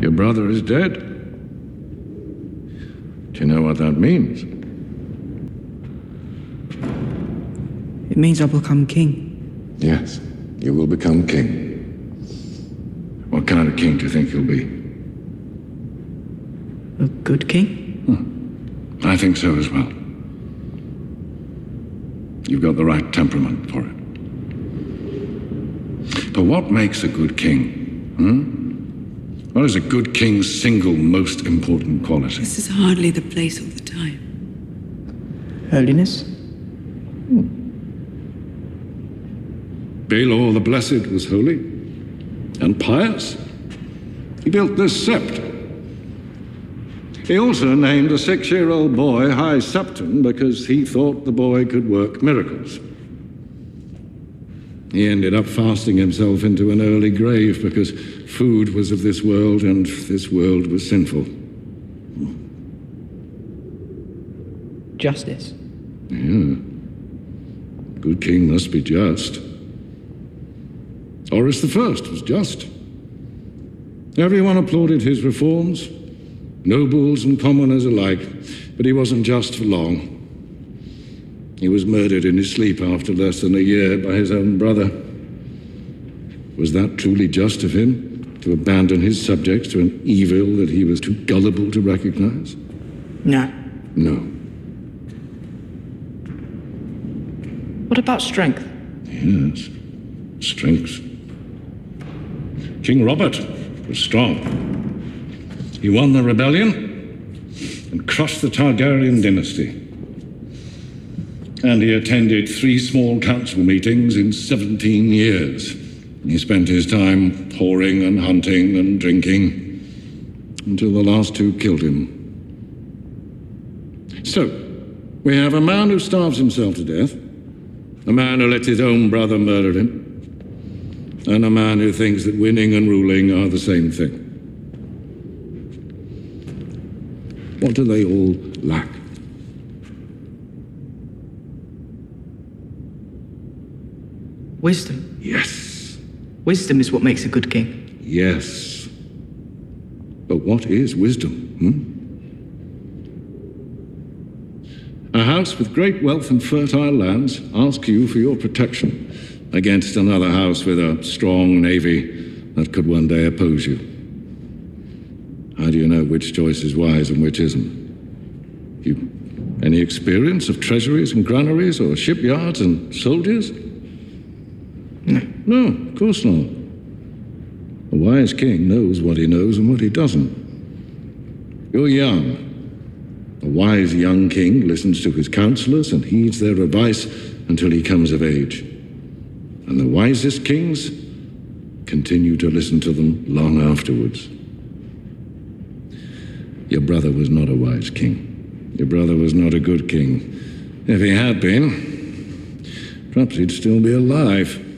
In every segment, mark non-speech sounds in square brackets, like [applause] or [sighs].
Your brother is dead. Do you know what that means? It means I'll become king. Yes, you will become king. What kind of king do you think you'll be? A good king? I think so as well. You've got the right temperament for it. But what makes a good king? Hmm? What is a good king's single most important quality? This is hardly the place or the time. Holiness? Hmm. Baelor the Blessed was holy and pious. He built this sept. He also named a six year old boy High Septon because he thought the boy could work miracles. He ended up fasting himself into an early grave because food was of this world and this world was sinful. Justice? Yeah. Good king must be just. Orys the First was just. Everyone applauded his reforms, nobles and commoners alike, but he wasn't just for long. He was murdered in his sleep after less than a year by his own brother. Was that truly just of him to abandon his subjects to an evil that he was too gullible to recognize? No. No. What about strength? Yes, strength. King Robert was strong. He won the rebellion and crushed the Targaryen dynasty. And he attended three small council meetings in 17 years. He spent his time whoring and hunting and drinking until the last two killed him. So, we have a man who starves himself to death, a man who lets his own brother murder him, and a man who thinks that winning and ruling are the same thing. What do they all lack? Wisdom. Wisdom is what makes a good king. yes. But what is wisdom? Hmm? A house with great wealth and fertile lands asks you for your protection against another house with a strong navy that could one day oppose you. How do you know which choice is wise and which isn't? You any experience of treasuries and granaries or shipyards and soldiers? No. Of course not. A wise king knows what he knows and what he doesn't. You're young. A wise young king listens to his counselors and heeds their advice until he comes of age. And the wisest kings continue to listen to them long afterwards. Your brother was not a wise king. Your brother was not a good king. If he had been, perhaps he'd still be alive.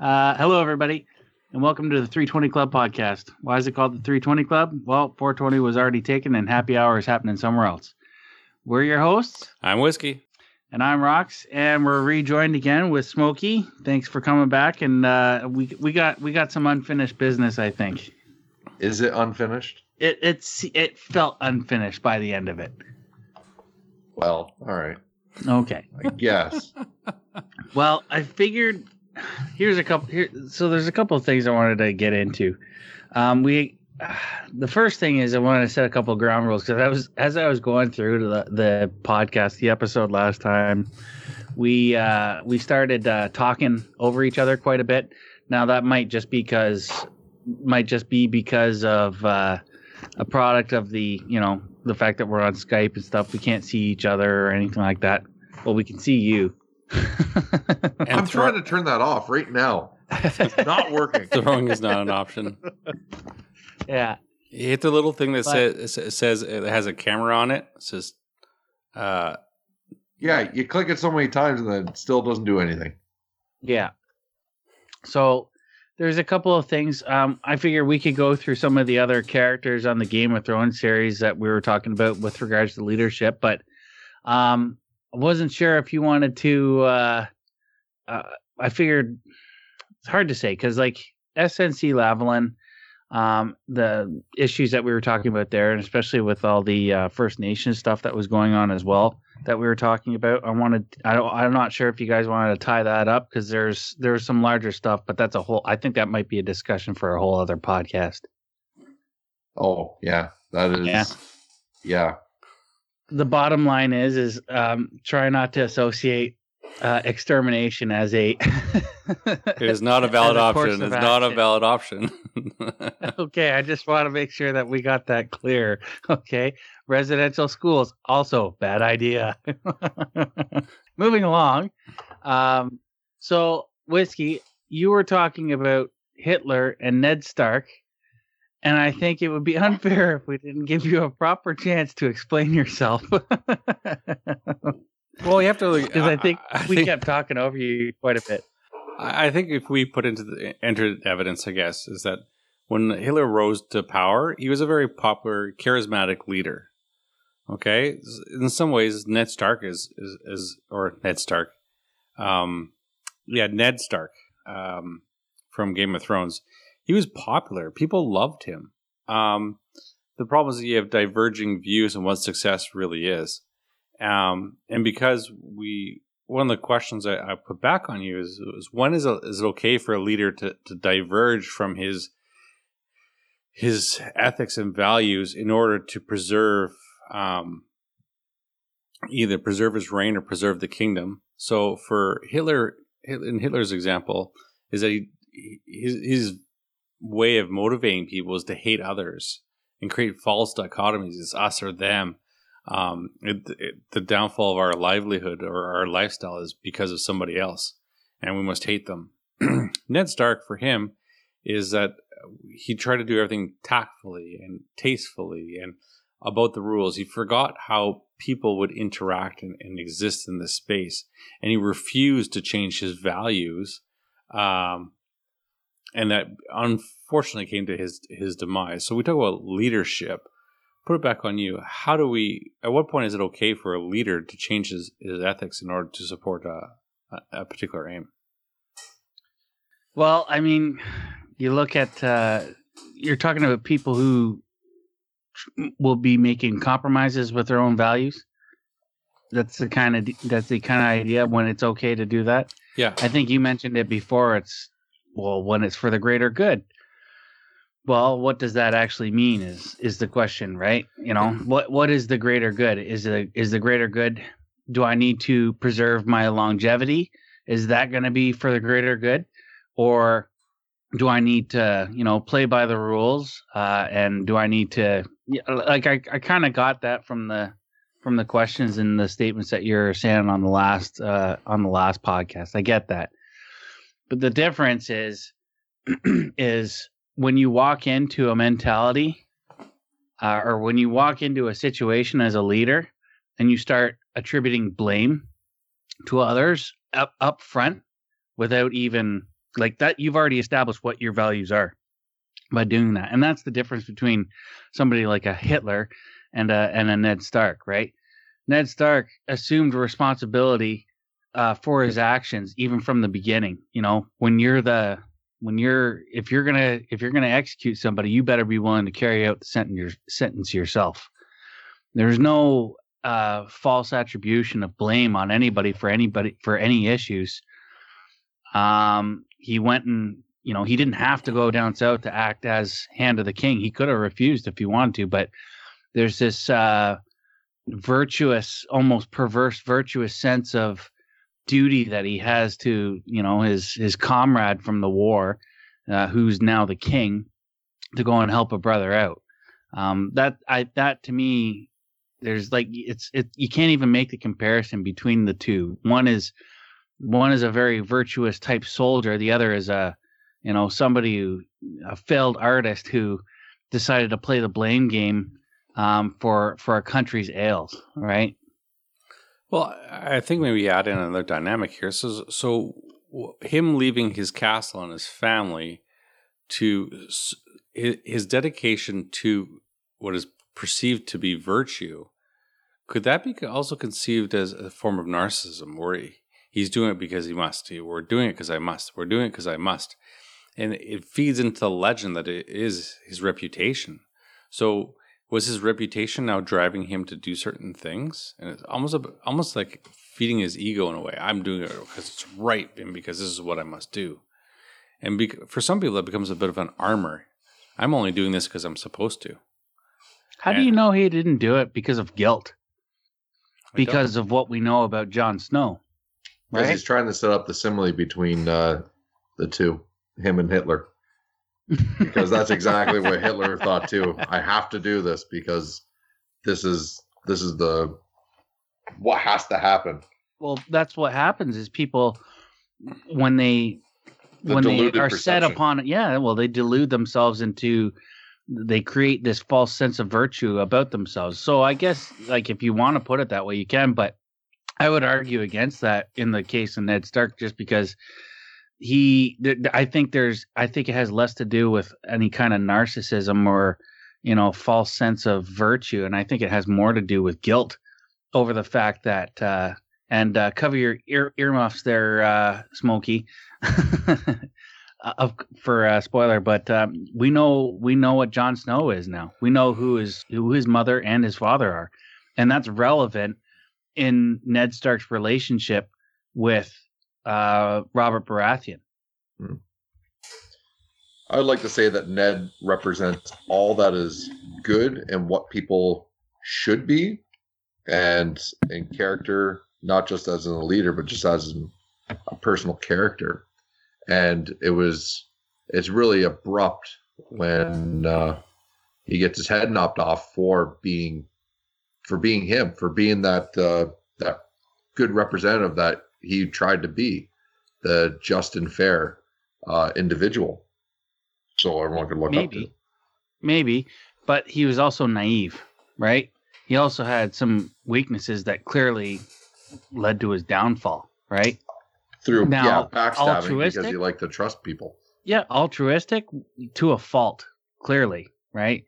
Uh, hello, everybody, and welcome to the 320 Club podcast. Why is it called the 320 Club? Well, 420 was already taken, and happy hour is happening somewhere else. We're your hosts, I'm Whiskey. and I'm Rox, and we're rejoined again with Smokey. Thanks for coming back, and uh, we we got we got some unfinished business. I think Is it unfinished? it it's it felt unfinished by the end of it. Well, all right. Okay. I guess. [laughs] Well, I figured here's a couple here. So there's a couple of things I wanted to get into. Um, we [sighs] the first thing is I wanted to set a couple of ground rules because I was as I was going through the the podcast, the episode last time, we uh, we started uh, talking over each other quite a bit. Now that might just because might just be because of uh, a product of the you know the fact that we're on Skype and stuff. We can't see each other or anything like that. Well, we can see you. [laughs] And I'm throw- trying to turn that off right now. It's not [laughs] working. throwing is not an option. [laughs] yeah. You hit the little thing that But- says it says it has a camera on it. It says, uh, Yeah, you click it so many times and then it still doesn't do anything. Yeah. So there's a couple of things. Um, I figure we could go through some of the other characters on the Game of Thrones series that we were talking about with regards to leadership, but Um, I wasn't sure if you wanted to. Uh, uh, I figured it's hard to say because like SNC Lavalin, um, the issues that we were talking about there, and especially with all the uh, First Nations stuff that was going on as well that we were talking about. I wanted. I don't. I'm not sure if you guys wanted to tie that up because there's there's some larger stuff, but that's a whole. I think that might be a discussion for a whole other podcast. Oh yeah, that is. Yeah. Yeah. The bottom line is is um, try not to associate uh, extermination as a [laughs] It is not a valid option. It's not a valid option. [laughs] okay i just want to make sure that we got that clear okay residential schools also bad idea [laughs] moving along um, so whiskey you were talking about hitler and ned stark and i think it would be [laughs] unfair if we didn't give you a proper chance to explain yourself [laughs] well, you have to. Look. Because I think I we think- kept talking over you quite a bit. I I think if we put into the entered evidence, I guess, is that when Hitler rose to power, he was a very popular, charismatic leader. Okay, in some ways, Ned Stark is is, is or Ned Stark, um, yeah, Ned Stark, um, from Game of Thrones. He was popular. People loved him. Um, the problem is that you have diverging views on what success really is. Um, and because we one of the questions I, I put back on you is, is when is, it- is it okay for a leader to, to diverge from his his ethics and values in order to preserve um, either preserve his reign or preserve the kingdom? So for Hitler, in Hitler's example, is that he, his, his way of motivating people is to hate others and create false dichotomies. It's us or them um, it, it, the downfall of our livelihood or our lifestyle is because of somebody else, and we must hate them. [clears throat] Ned Stark, for him, is that he tried to do everything tactfully and tastefully and about the rules. He forgot how people would interact and, and exist in this space, and he refused to change his values. Um, and that unfortunately came to his his demise. So we talk about leadership put it back on you. How do we? At what point is it okay for a leader to change his, his ethics in order to support a, a, a particular aim? Well, I mean, you look at uh, you're talking about people who will be making compromises with their own values. That's the kind of that's the kind of idea when it's okay to do that. Yeah, I think you mentioned it before. It's well when it's for the greater good. Well, what does that actually mean? Is is the question, right? You know, what what is the greater good? Is the is the greater good? Do I need to preserve my longevity? Is that going to be for the greater good, or do I need to, you know, play by the rules? Uh, and do I need to, like, I I kind of got that from the from the questions and the statements that you're saying on the last uh, on the last podcast. I get that, but the difference is [clears throat] is when you walk into a mentality uh, or when you walk into a situation as a leader and you start attributing blame to others up up front without even like that you've already established what your values are by doing that. And that's the difference between somebody like a hitler and a and a ned stark right? Ned stark assumed responsibility uh, for his actions even from the beginning you know? When you're the when you're if you're gonna if you're gonna execute somebody you better be willing to carry out the sentence, your, sentence yourself. There's no uh, false attribution of blame on anybody for anybody for any issues. Um, he went and you know he didn't have to go down south to act as hand of the king. He could have refused if he wanted to but there's this uh, virtuous almost perverse virtuous sense of duty that he has to you know his his comrade from the war uh, who's now the king to go and help a brother out. Um, that i that to me there's like it's it you can't even make the comparison between the two. One is one is a very virtuous type soldier the other is a you know somebody who a failed artist who decided to play the blame game um, for for a country's ails right Well, I think maybe add in another dynamic here. So, so him leaving his castle and his family to his dedication to what is perceived to be virtue could that be also conceived as a form of narcissism where he, he's doing it because he must? We're doing it because I must. We're doing it because I must. And it feeds into the legend that it is his reputation. So was his reputation now driving him to do certain things? And it's almost a, almost like feeding his ego in a way. I'm doing it because it's right and because this is what I must do. And bec- for some people, that becomes a bit of an armor. I'm only doing this because I'm supposed to. How do you know he didn't do it because of guilt? Because of what we know about Jon Snow, Because right? he's trying to set up the simile between uh, the two, him and Hitler. Because that's [laughs] exactly what Hitler thought too. I have to do this because this is this is the what has to happen. well, that's what happens is people when they The when they are set upon it, yeah, well, they delude themselves into they create this false sense of virtue about themselves. So I guess like if you want to put it that way, you can, but I would argue against that in the case of Ned Stark just because he th- I think there's I think it has less to do with any kind of narcissism or you know false sense of virtue and I think it has more to do with guilt over the fact that uh and uh, cover your ear earmuffs there, uh, Smokey. [laughs] of for uh, spoiler, but um, we know we know what Jon Snow is now. We know who is who his mother and his father are, and that's relevant in Ned Stark's relationship with uh, Robert Baratheon. I would like to say that Ned represents all that is good and what people should be, and in character, not just as a leader, but just as a personal character. And it was, it's really abrupt when uh, he gets his head knocked off for being, for being him, for being that uh, that good representative that he tried to be, the just and fair uh, individual so everyone could look up to. Maybe, maybe, but he was also naive, right? He also had some weaknesses that clearly led to his downfall, right? Through Now, yeah, backstabbing because he liked to trust people. yeah, altruistic to a fault, clearly, right?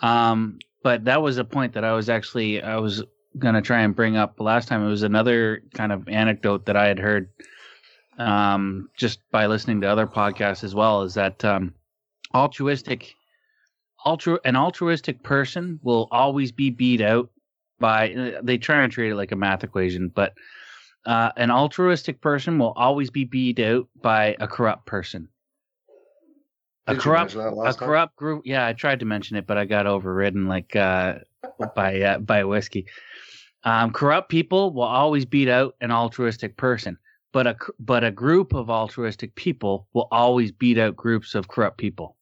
Um, but that was a point that I was actually I was gonna try and bring up last time. It was another kind of anecdote that I had heard um, just by listening to other podcasts as well. Is that um, altruistic, altru an altruistic person will always be beat out by. They try and treat it like a math equation, but uh, an altruistic person will always be beat out by a corrupt person. A corrupt, a time? corrupt group. Yeah, I tried to mention it, but I got overridden like uh, by uh, by whiskey. Um, corrupt people will always beat out an altruistic person, but a but a group of altruistic people will always beat out groups of corrupt people.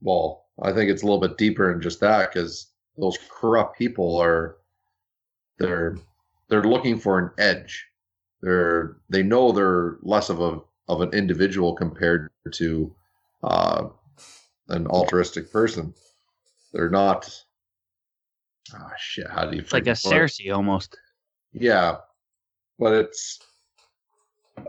Well, I think it's a little bit deeper than just that because those corrupt people are they're they're looking for an edge. They're they know they're less of a of an individual compared to uh, an altruistic person. They're not. Ah, shit. How do you? It's like a freaking it? Cersei almost. Yeah, but it's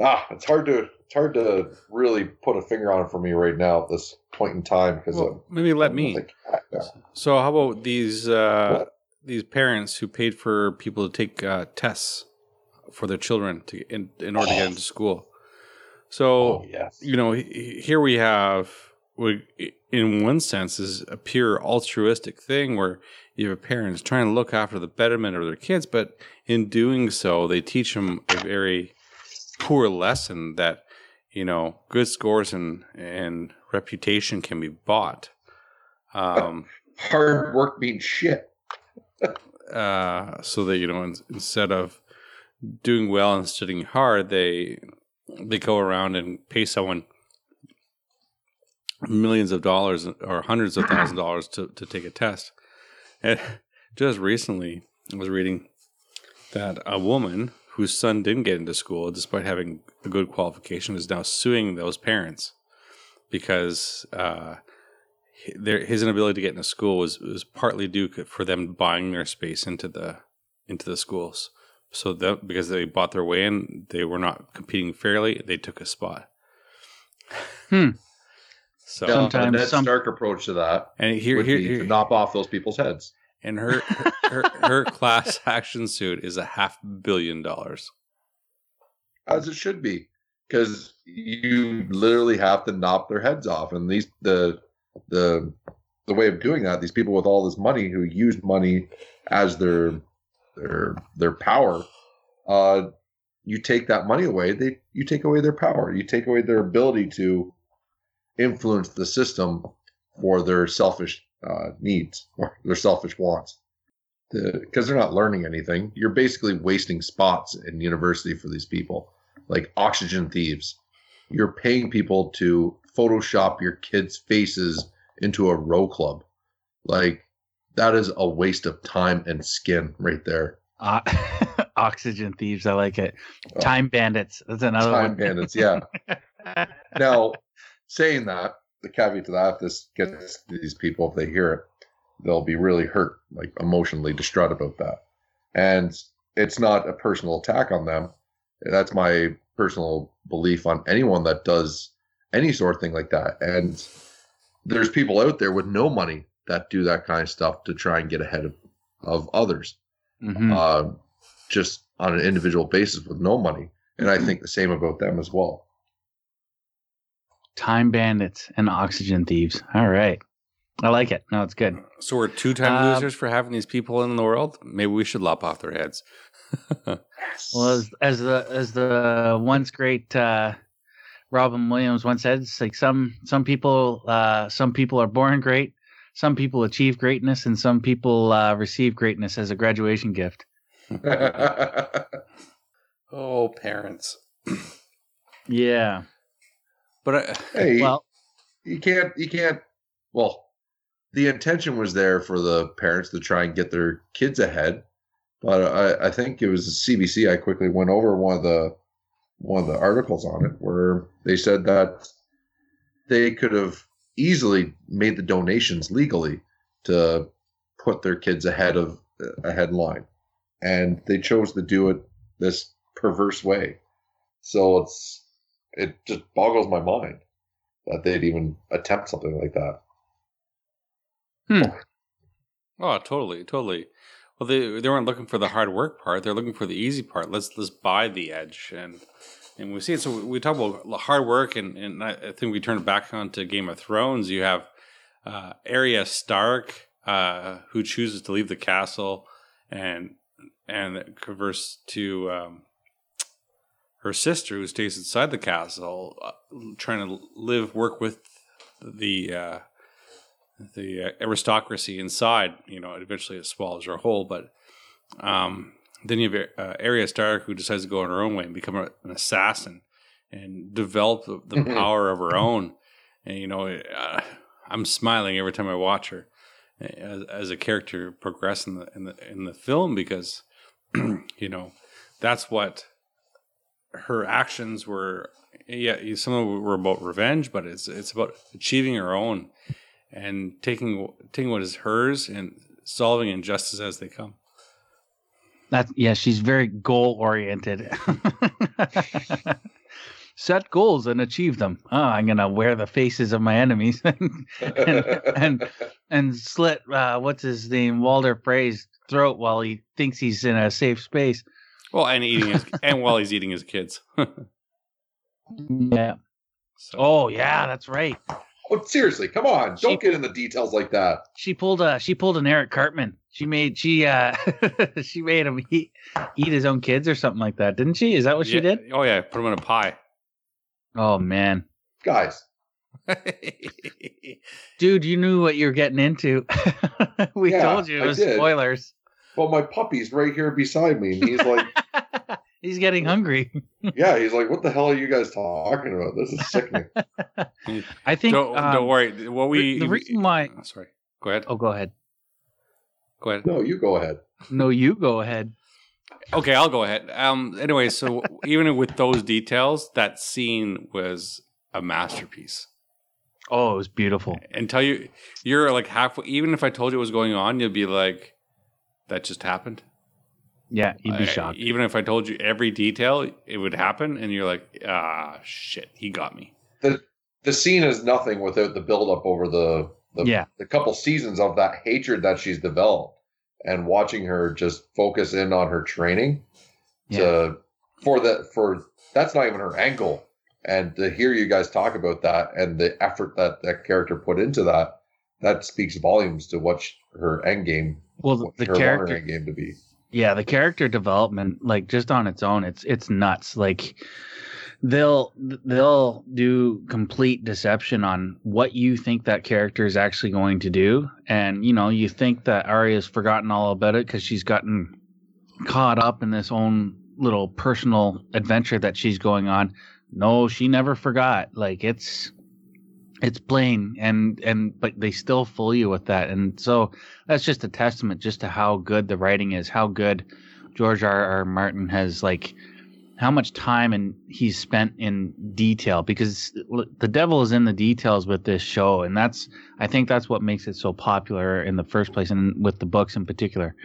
ah, it's hard to it's hard to really put a finger on it for me right now at this point in time because Well, maybe let me. yeah. So how about these uh, What? these parents who paid for people to take uh, tests for their children to in, in order to get into school? So Oh yes, you know, here we have, we, in one sense, is a pure altruistic thing where you have parents trying to look after the betterment of their kids, but in doing so, they teach them a very poor lesson that you know good scores and and reputation can be bought. Um, hard work being shit. [laughs] uh, so that you know in, instead of doing well and studying hard, they they go around and pay someone millions of dollars or hundreds of thousands of dollars to, to take a test. And just recently, I was reading that a woman whose son didn't get into school despite having a good qualification is now suing those parents because uh, their, his inability to get into school was, was partly due for them buying their space into the into the schools. So that because they bought their way in, they were not competing fairly. They took a spot. Hmm. So Sometimes the Ned some- Stark approach to that and here would here, be here to knock off those people's heads. and her her, her, [laughs] her class action suit is a half billion dollars. as it should be, because you literally have to knock their heads off, and these the the the way of doing that. These people with all this money who use money as their their their power, uh, you take that money away. They you take away their power. You take away their ability to influence the system for their selfish uh, needs or their selfish wants. Because they're not learning anything. You're basically wasting spots in university for these people, like oxygen thieves. You're paying people to Photoshop your kids' faces into a row club. Like, that is a waste of time and skin right there. Uh, [laughs] oxygen thieves. I like it. Oh. Time bandits. That's another Time one. bandits, yeah. [laughs] now, saying that, the caveat to that, if this gets these people, if they hear it, they'll be really hurt, like emotionally distraught about that. And it's not a personal attack on them. That's my personal belief on anyone that does any sort of thing like that. And there's people out there with no money that do that kind of stuff to try and get ahead of, of others Mhm. uh, just on an individual basis with no money. And I think the same about them as well. Time bandits and oxygen thieves. All right. I like it. No, it's good. So we're two time Um, losers for having these people in the world. Maybe we should lop off their heads. [laughs] Well, as, as the as the once great uh, Robin Williams once said, it's like some some people uh, some people are born great, some people achieve greatness, and some people uh, receive greatness as a graduation gift. [laughs] oh, parents. Yeah. But I, hey, Well, you can't, you can't. Well, the intention was there for the parents to try and get their kids ahead, but I, I think it was the CBC. I quickly went over one of the one of the articles on it where they said that they could have easily made the donations legally to put their kids ahead of ahead in line, and they chose to do it this perverse way. So it's it just boggles my mind that they'd even attempt something like that. oh, totally, totally. Well, they they weren't looking for the hard work part. They're looking for the easy part. Let's let's buy the edge, and and we see it. So we, we talk about hard work, and and I, I think we turn it back onto Game of Thrones. You have uh, Arya Stark, uh, who chooses to leave the castle and and converse to um, her sister, who stays inside the castle, uh, trying to live, work with the uh, the uh, aristocracy inside. You know, eventually it swallows her whole. But um, then you have uh, Arya Stark, who decides to go on her own way and become a, an assassin and develop the, the Mhm. power of her own. And you know, uh, I'm smiling every time I watch her as, as a character progress in the in the in the film because [clears throat] you know that's what her actions were. Yeah, some of them were about revenge, but it's it's about achieving her own and taking taking what is hers and solving injustice as they come. That yeah, she's very goal oriented. [laughs] Set goals and achieve them. Oh, I'm gonna wear the faces of my enemies [laughs] and and, and slit uh, what's his name Walder Frey's throat while he thinks he's in a safe space. Well, and eating his [laughs] and while he's eating his kids. [laughs] Yeah. so, Oh yeah, that's right. oh, seriously, come on! She- Don't get into details like that. She pulled a she pulled an Eric Cartman. She made she uh [laughs] she made him eat eat his own kids or something like that, didn't she? Is that what she did? Oh yeah, put him in a pie. Oh man. Guys, Dude, you knew what you were getting into. we Yeah, told you it was spoilers. Well, my puppy's right here beside me, and he's like, [laughs] He's getting hungry. "Yeah." He's like, "What the hell are you guys talking about? This is sickening." [laughs] I think don't, um, don't worry. What we the reason why Oh, sorry. Go ahead. Oh, go ahead. Go ahead. no, you go ahead. No, you go ahead. Okay, I'll go ahead. Um. Anyway, so even with those details, that scene was a masterpiece. Oh, it was beautiful. Until you, you're like halfway. Even if I told you what was going on, you'd be like, "That just happened." Yeah, you'd be I- shocked. even if I told you every detail, it would happen, and you're like, "Ah, shit, he got me." The scene is nothing without the buildup over the the, Yeah. the couple seasons of that hatred that she's developed. and watching her just focus in on her training Yeah. to for the for that's not even her ankle and to hear you guys talk about that and the effort that that character put into that that speaks volumes to what sh- her end game Well, the, what the her want her character, game to be yeah, the character development, like just on its own, it's it's nuts. Like they'll they'll do complete deception on what you think that character is actually going to do, and you know you think that Arya's forgotten all about it because she's gotten caught up in this own little personal adventure that she's going on. No, she never forgot. Like it's it's plain and and but they still fool you with that. And so that's just a testament just to how good the writing is how good george r r martin has like how much time and he's spent in detail because the devil is in the details with this show. And that's i think that's what makes it so popular in the first place and with the books in particular.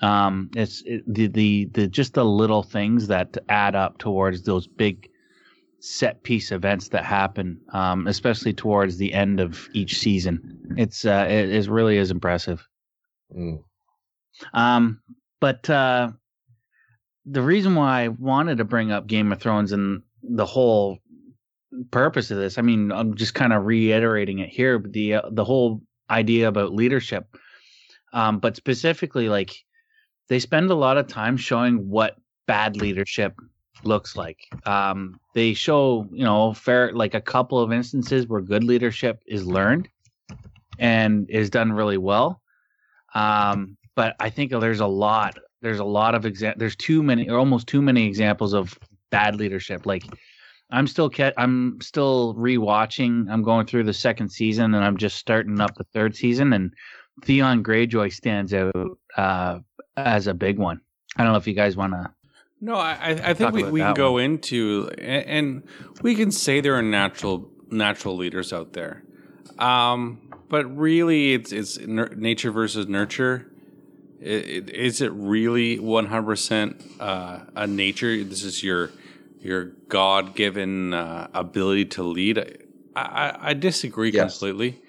Um it's it, the, the the just the little things that add up towards those big set piece events that happen, um, especially towards the end of each season. It's uh, it is really is impressive. Mm. Um, but uh, the reason why I wanted to bring up Game of Thrones and the whole purpose of this, I mean, I'm just kind of reiterating it here, but the uh, the whole idea about leadership, um, but specifically like they spend a lot of time showing what bad leadership looks like. Um, they show, you know, fair like a couple of instances where good leadership is learned and is done really well. Um, but I think there's a lot. There's a lot of exa- There's too many, or almost too many examples of bad leadership. Like I'm still I'm still rewatching. I'm going through the second season, and I'm just starting up the third season. And Theon Greyjoy stands out uh, as a big one. I don't know if you guys want to No, I, I- think we, we can that go into and, and we can say there are natural natural leaders out there, um, but really it's it's nature versus nurture. I- i- Is it really one hundred percent a nature? This is your your God given uh, ability to lead. I, I, I disagree Yes. completely.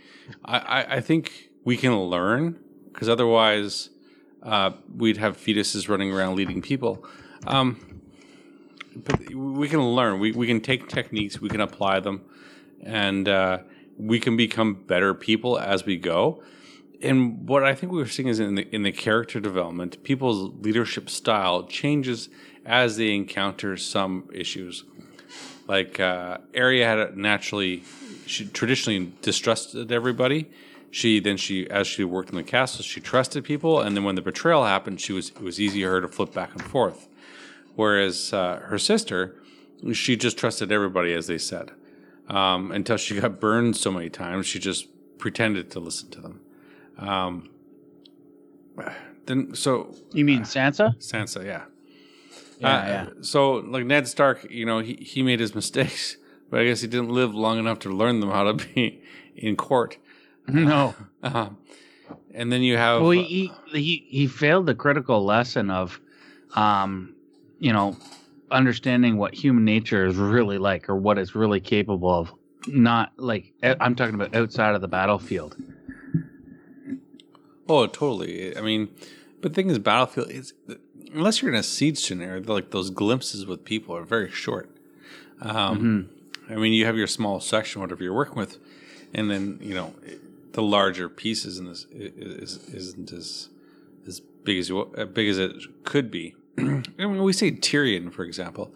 I, I, I think we can learn because otherwise uh, we'd have fetuses running around leading people. Um, but we can learn. We, we can take techniques, we can apply them, and uh, we can become better people as we go. And what I think we were seeing is in the in the character development, people's leadership style changes as they encounter some issues. Like uh, Arya had naturally, she traditionally distrusted everybody. She then she as she worked in the castle, she trusted people, and then when the betrayal happened, she was it was easy for her to flip back and forth. Whereas uh, her sister, she just trusted everybody, as they said, um, until she got burned so many times. She just pretended to listen to them. Um, then, so You mean Sansa? Sansa, yeah, Yeah, Uh, yeah. So, like Ned Stark, you know, he, he made his [laughs] mistakes, but I guess he didn't live long enough to learn them how to be in court. [laughs] No. Uh, and then you have Well, he, he he he failed the critical lesson of, um, you know, understanding what human nature is really like or what it's really capable of. Not like I'm talking about outside of the battlefield. Oh, totally. I mean, but the thing is, Battlefield is unless you're in a siege scenario, like those glimpses with people are very short. Um, I mean, you have your small section, whatever you're working with, and then you know the larger pieces in this is, isn't as as big as you, as big as it could be. [clears throat] I mean, we say Tyrion, for example.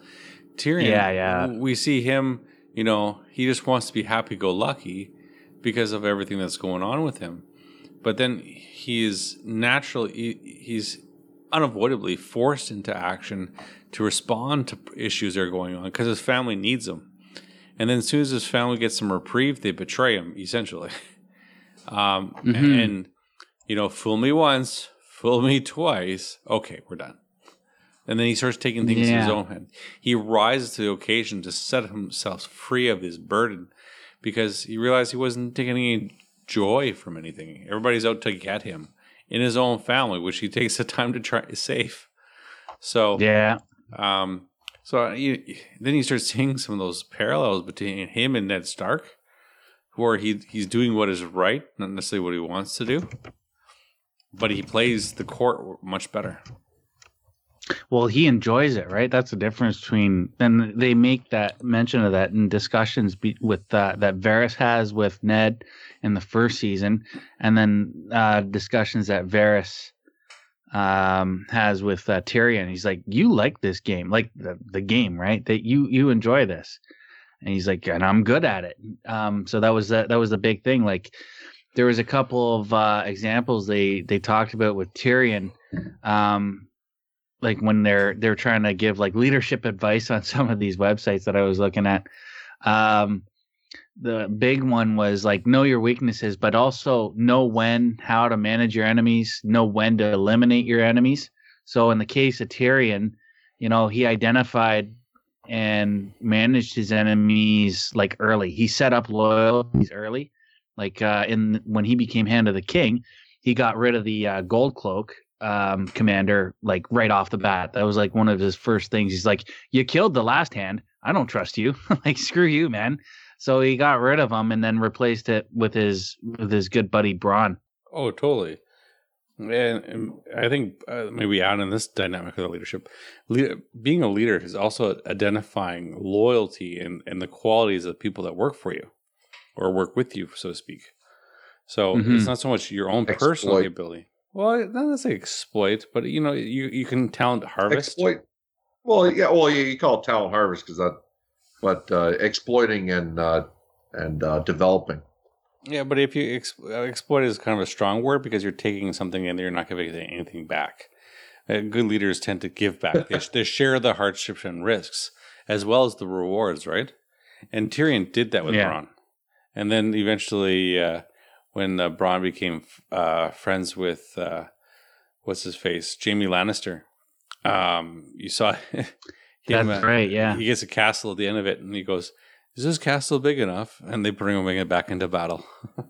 Tyrion, Yeah, yeah. We see him. You know, he just wants to be happy-go-lucky because of everything that's going on with him but then he is naturally he, he's unavoidably forced into action to respond to issues that are going on because his family needs him and then as soon as his family gets some reprieve they betray him essentially [laughs] um, and you know fool me once fool me twice okay we're done and then he starts taking things in his own hand he rises to the occasion to set himself free of his burden because he realized he wasn't taking any joy from anything. Everybody's out to get him in his own family, which he takes the time to try to save. So Yeah. um, so uh, you, then you start seeing some of those parallels between him and Ned Stark, where he he's doing what is right, not necessarily what he wants to do. but he plays the court much better. Well, he enjoys it, right? That's the difference between. And they make that mention of that in discussions be, with uh, that Varys has with Ned in the first season, and then uh, discussions that Varys um, has with uh, Tyrion. He's like, "You like this game, like the the game, right? That you you enjoy this." And he's like, "And I'm good at it." Um, so that was the, that was the big thing. Like, there was a couple of uh, examples they they talked about with Tyrion. Um, like when they're they're trying to give like leadership advice on [laughs] some of these websites that I was looking at. Um, the big one was like know your weaknesses, but also know when, how to manage your enemies, know when to eliminate your enemies. So in the case of Tyrion, you know, he identified and managed his enemies like early. He set up loyalties early. Like uh, in when he became Hand of the King, he got rid of the uh, gold cloak um, commander like right off the bat. That was like one of his first things. He's like, "You killed the last hand. I don't trust you. [laughs] like, screw you, man." So he got rid of him and then replaced it with his with his good buddy Bronn. Oh, totally. And, and I think uh, maybe out in this dynamic of the leadership, leader, being a leader is also identifying loyalty and, and the qualities of the people that work for you or work with you, so to speak. So Mhm. it's not so much your own personal ability. Well, not necessarily exploit, but you know, you, you can talent harvest. Exploit. Well, yeah. Well, you, you call it talent harvest because that, but uh, exploiting and uh, and uh, developing. Yeah, but if you ex- uh, exploit is kind of a strong word because you're taking something and you're not giving anything back. Uh, good leaders tend to give back. they, [laughs] they share the hardships and risks as well as the rewards, right? And Tyrion did that with Yeah. Bronn. And then eventually, uh, when uh, Bronn became uh, friends with uh, what's his face, Jaime Lannister, um, you saw [laughs] him. That's uh, right. Yeah. He gets a castle at the end of it, and he goes, "Is this castle big enough?" And they bring him back into battle. [laughs]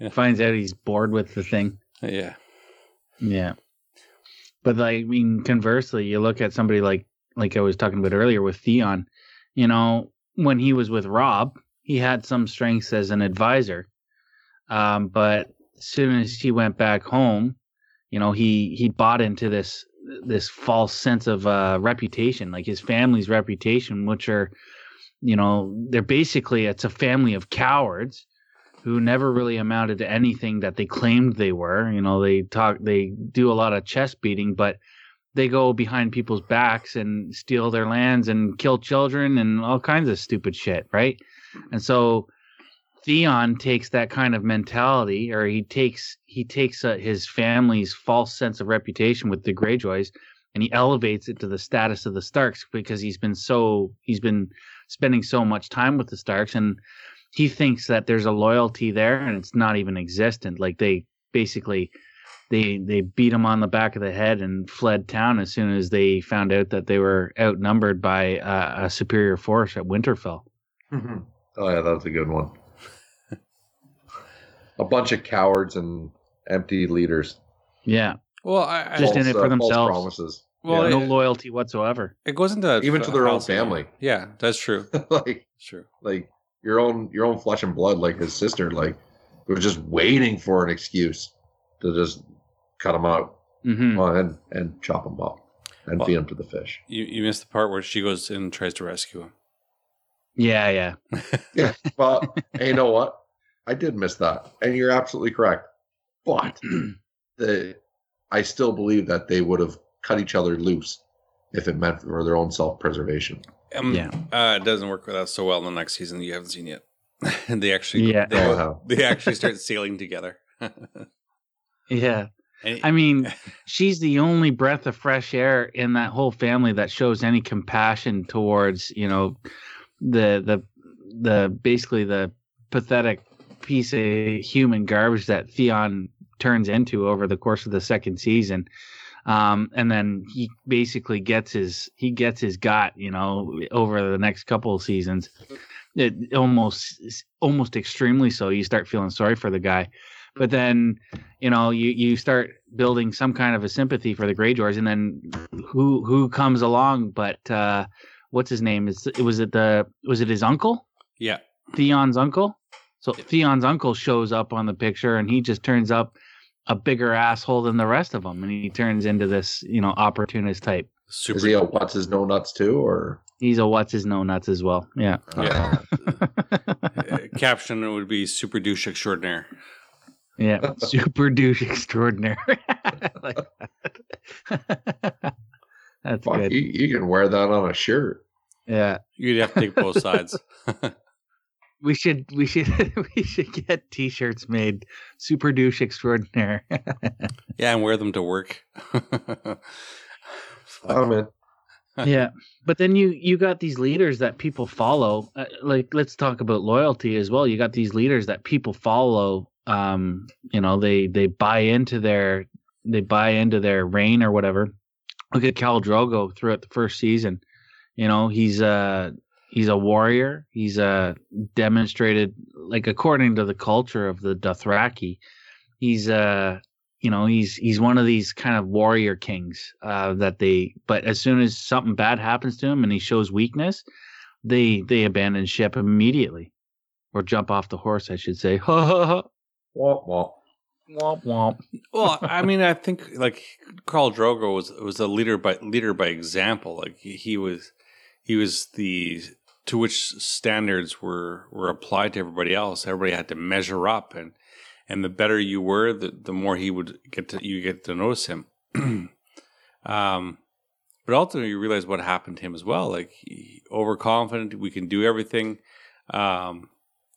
Yeah. Finds out he's bored with the thing. yeah. Yeah. But like I mean conversely, you look at somebody like like I was talking about earlier with Theon, you know, when he was with Robb, he had some strengths as an advisor. Um, but as soon as he went back home, you know, he he bought into this this false sense of uh reputation, like his family's reputation, which are you know, they're basically it's a family of cowards who never really amounted to anything that they claimed they were. You know, they talk, they do a lot of chest beating, but they go behind people's backs and steal their lands and kill children and all kinds of stupid shit, right? And so Theon takes that kind of mentality, or he takes he takes uh, his family's false sense of reputation with the Greyjoys, and he elevates it to the status of the Starks because he's been so he's been spending so much time with the Starks and he thinks that there's a loyalty there and it's not even existent like they basically they they beat him on the back of the head and fled town as soon as they found out that they were outnumbered by uh, a superior force at winterfell Oh yeah, that's a good one. a bunch of cowards and empty leaders. yeah Well, I, I Just in it for uh, false themselves. promises. Well, no it- loyalty whatsoever it goes into Even to their own housing. family. Yeah, that's true. [laughs] like That's true. like your own your own flesh and blood, like his sister, like was just waiting for an excuse to just cut him out hmm well, and and chop them up and Well- feed them to the fish. You you missed the part where she goes in and tries to rescue him. yeah yeah [laughs] Yeah. Well, and you know what? I did miss that, and you're absolutely correct. But [clears throat] the I still believe that they would have cut each other loose if it meant for their own self preservation. Um, Yeah. uh, it doesn't work with us so well in the next season that you haven't seen yet. and [laughs] they actually, Yeah. they, Oh, how? they actually start sailing together. [laughs] yeah I mean, [laughs] she's the only breath of fresh air in that whole family that shows any compassion towards, you know, the the the basically the pathetic piece of human garbage that Theon turns into over the course of the second season. Um, and then he basically gets his he gets his got, you know, over the next couple of seasons. It almost almost extremely so. You start feeling sorry for the guy. But then you know you you start building some kind of a sympathy for the Greyjoys, and then who who comes along? But uh, what's his name? Is was it the was it his uncle yeah. Theon's uncle? So Theon's uncle shows up on the picture, and he just turns up a bigger asshole than the rest of them, and he turns into this, you know, opportunist type. Super. Is he a what's his no nuts too, or He's a what's his no nuts as well. Yeah. Yeah. [laughs] Uh, caption would be super douche extraordinaire. Yeah, [laughs] super douche extraordinary. [laughs] like that. [laughs] That's fuck, good. you, you can wear that on a shirt. Yeah, You'd have to take both sides. we should we should we should get T-shirts made. Super douche extraordinaire. yeah, and wear them to work. I'm in. yeah, but then you you got these leaders that people follow. Uh, like let's talk about loyalty as well. You got these leaders that people follow. Um, you know, they they buy into their they buy into their reign or whatever. Look at Khal Drogo throughout the first season. You know, he's a he's a warrior. He's a demonstrated like according to the culture of the Dothraki. He's a you know he's he's one of these kind of warrior kings uh, that they but as soon as something bad happens to him and he shows weakness they they abandon ship immediately or jump off the horse i should say [laughs] Womp womp. womp womp well, I mean, I think like Khal Drogo was was a leader by leader by example. Like he, he was he was the to which standards were were applied to everybody else. Everybody had to measure up, and and the better you were, the the more he would get to you get to notice him. [clears throat] um, but ultimately, you realize what happened to him as well. Like he, overconfident, we can do everything. Um,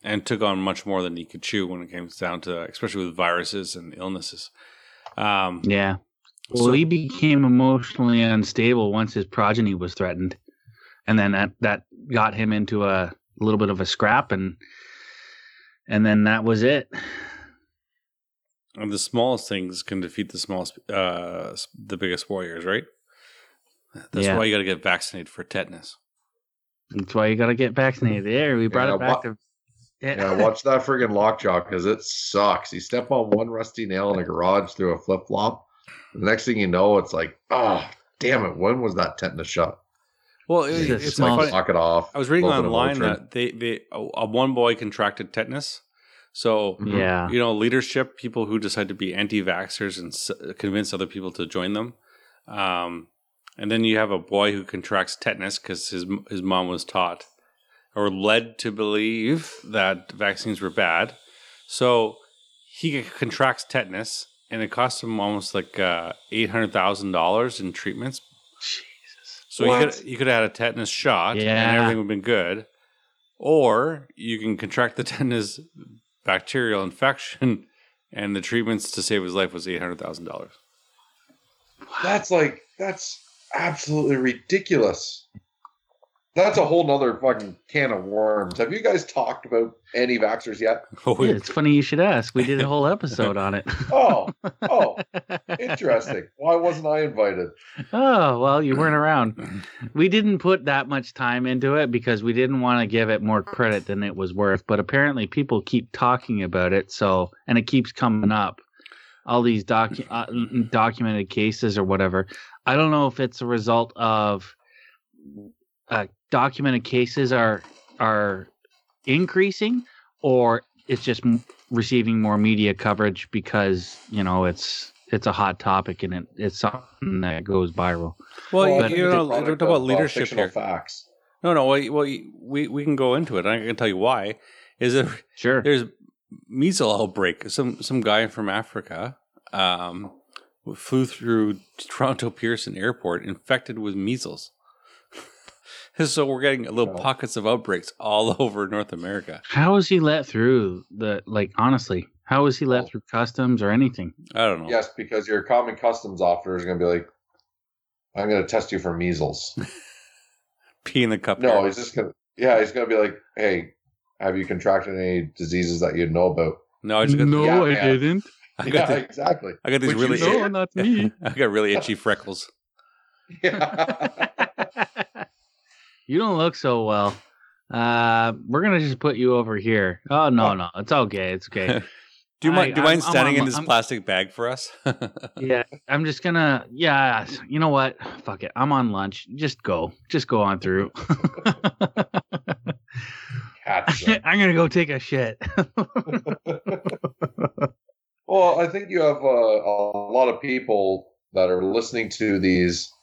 and took on much more than he could chew when it came down to, especially with viruses and illnesses. Um, yeah well so- he became emotionally unstable once his progeny was threatened and then that that got him into a little bit of a scrap and and then that was it and the smallest things can defeat the smallest, uh, the biggest warriors, right? That's Yeah. why you got to get vaccinated for tetanus. that's why you got to get vaccinated there we brought Yeah, it back wha- to Yeah, watch that friggin' lockjaw because it sucks. You step on one rusty nail in a garage through a flip flop. The next thing you know, it's like, oh, damn it. When was that tetanus shot? Well, It's it, it's It's like like, knock it off. I was reading little bit of online that they they a, a one boy contracted tetanus. So Mhm. yeah you know, leadership people who decide to be anti-vaxxers and s- convince other people to join them. Um, and then you have a boy who contracts tetanus because his his mom was taught or led to believe that vaccines were bad. So he contracts tetanus, and it costs him almost like uh, eight hundred thousand dollars in treatments. jesus So you could you could have had a tetanus shot, yeah. and everything would have been good. Or you can contract the [laughs] tetanus bacterial infection, and the treatments to save his life was eight hundred thousand dollars. That's like, that's absolutely ridiculous. That's a whole nother fucking can of worms. Have you guys talked about any vaxxers yet? [laughs] Oh, Yeah, it's funny you should ask. We did a whole episode on it. [laughs] Oh, oh, [laughs] interesting. Why wasn't I invited? Oh, well, you weren't around. We didn't put that much time into it because we didn't want to give it more credit than it was worth. But apparently, people keep talking about it. So, and it keeps coming up. All these docu- uh, documented cases or whatever. I don't know if it's a result of uh, documented cases are are increasing or it's just m- receiving more media coverage because you know it's it's a hot topic and it, it's something that goes viral. well, I you, think you it's a know, product don't talk about uh, leadership fictional here. Facts. No, no. Well, well, we we can go into it. I can tell you why. Is that Sure. there's measles outbreak. Some some guy from Africa um, flew through Toronto Pearson Airport infected with measles. [laughs] so we're getting little Oh. pockets of outbreaks all [laughs] over North America. How is he let through the like honestly? How is he let Well- through customs or anything? I don't know. Yes, because your common customs officer is going to be like, I'm going to test you for measles. [laughs] Pee in the cup. No, here. he's just going to, yeah, he's going to be like, hey, have you contracted any diseases that you know about? no. I just got, No, I Yeah, yeah. didn't. I Yeah, the- exactly. I got these Would you really. say- No, not me. I got really itchy freckles. Yeah. You don't look so well. Uh, we're gonna just put you over here. Oh no, no, it's okay, it's okay. [laughs] Do you I, do you mind I'm, I'm standing on in this I'm- plastic bag for us? [laughs] yeah, I'm just gonna. Yeah, you know what? Fuck it. I'm on lunch. Just go. Just go on through. catch. [laughs] I'm gonna go take a shit. well, I think you have uh, a lot of people that are listening to these, well,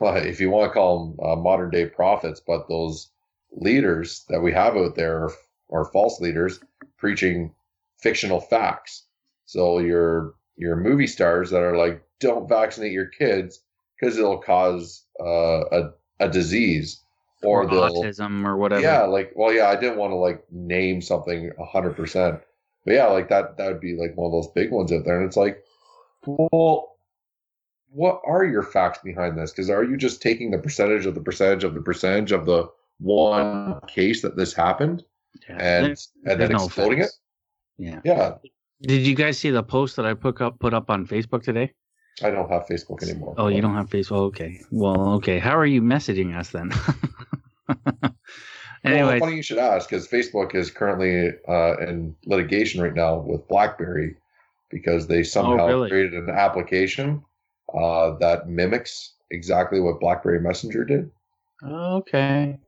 if you want to call them uh, modern day prophets, but those leaders that we have out there are, are false leaders preaching fictional facts. So your your movie stars that are like, don't vaccinate your kids because it'll cause uh, a a disease, or, or autism or whatever. yeah, like well, yeah, I didn't want to like name something hundred percent, but yeah, like that that would be like one of those big ones out there, and it's like, well, what are your facts behind this? Because are you just taking the percentage of the percentage of the percentage of the one case that this happened Yeah. and There's- and then no exploding it? Yeah. Yeah, Did you guys see the post that I put up put up on Facebook today? I don't have Facebook anymore. Oh, you don't have Facebook. Okay. Well, okay. How are you messaging us then? [laughs] Well, anyway, funny you should ask because Facebook is currently uh, in litigation right now with BlackBerry because they somehow Oh, really? created an application uh, that mimics exactly what BlackBerry Messenger did. okay.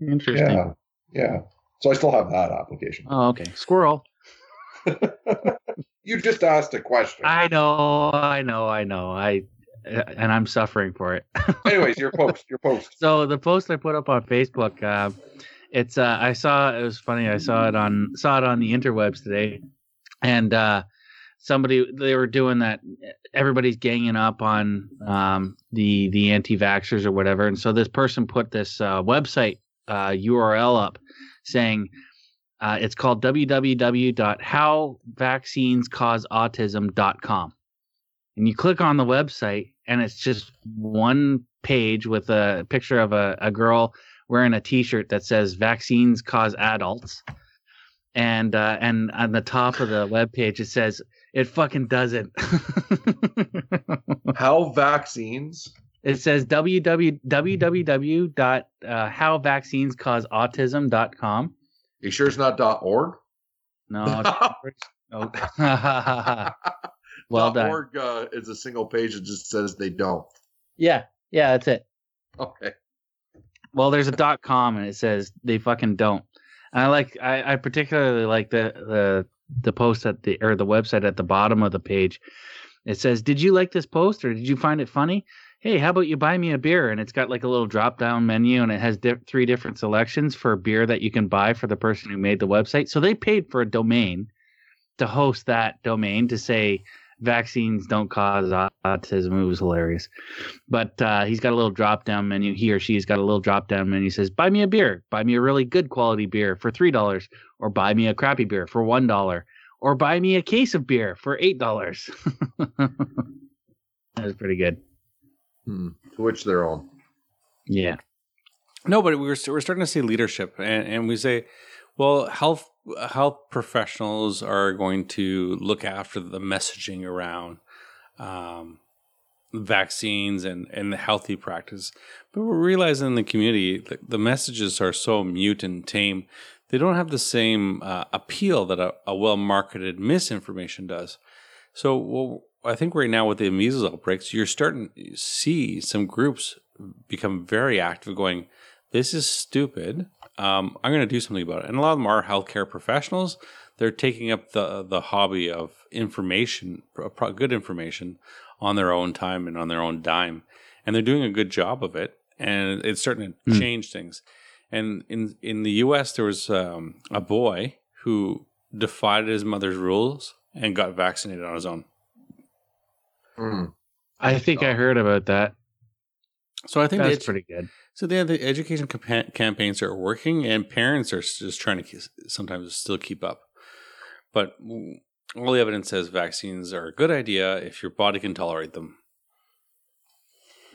Interesting. Yeah, yeah. So I still have that application. Oh, okay. Squirrel. [laughs] You just asked a question. I know. I know. I know. I and I'm suffering for it. [laughs] Anyways, your post, your post. So the post I put up on Facebook, uh, it's uh, I saw it was funny. I saw it on saw it on the interwebs today, and uh, somebody they were doing that. Everybody's ganging up on um, the the anti-vaxxers or whatever, and so this person put this uh, website uh, URL up saying. Uh, it's called www.howvaccinescauseautism.com. And you click on the website, and it's just one page with a picture of a, a girl wearing a T-shirt that says "Vaccines cause adults," and uh, and on the top of the web page it says it fucking doesn't. [laughs] How vaccines? it says www www.howvaccinescauseautism.com. You sure it's not .org? No, [laughs] oh. [laughs] well .org done. uh, is a single page that just says they don't. Yeah, yeah, that's it. Okay. Well, there's a dot com and it says they fucking don't. And I like I, I particularly like the the the post at the or the website at the bottom of the page. It says, "Did you like this post or did you find it funny? Hey, how about you buy me a beer?" And it's got like a little drop down menu and it has di- three different selections for beer that you can buy for the person who made the website. So they paid for a domain to host that domain to say vaccines don't cause autism. It was hilarious. But uh, he's got a little drop down menu. He or she's got a little drop down menu. He Says, "Buy me a beer. Buy me a really good quality beer for three dollars, or buy me a crappy beer for one dollar, or buy me a case of beer for eight dollars." [laughs] that was pretty good. Hmm. To which their own. Yeah. No, but we're we're starting to see leadership, and, and we say, well, health health professionals are going to look after the messaging around um, vaccines and and the healthy practice. But we're realizing in the community that the messages are so mute and tame; they don't have the same uh, appeal that a, a well marketed misinformation does. So, well, I think right now with the measles outbreaks, you're starting to see some groups become very active, going, "This is stupid. Um, I'm going to do something about it." And a lot of them are healthcare professionals. They're taking up the the hobby of information, good information, on their own time and on their own dime, and they're doing a good job of it. And it's starting to Hmm. change things. And in in the U.S., there was um, a boy who defied his mother's rules and got vaccinated on his own. Hmm. I think I heard about that. So I think That's edu- pretty good. so the, the education campa- campaigns are working, and parents are just trying to keep, sometimes still keep up. But mm, all the evidence says vaccines are a good idea if your body can tolerate them.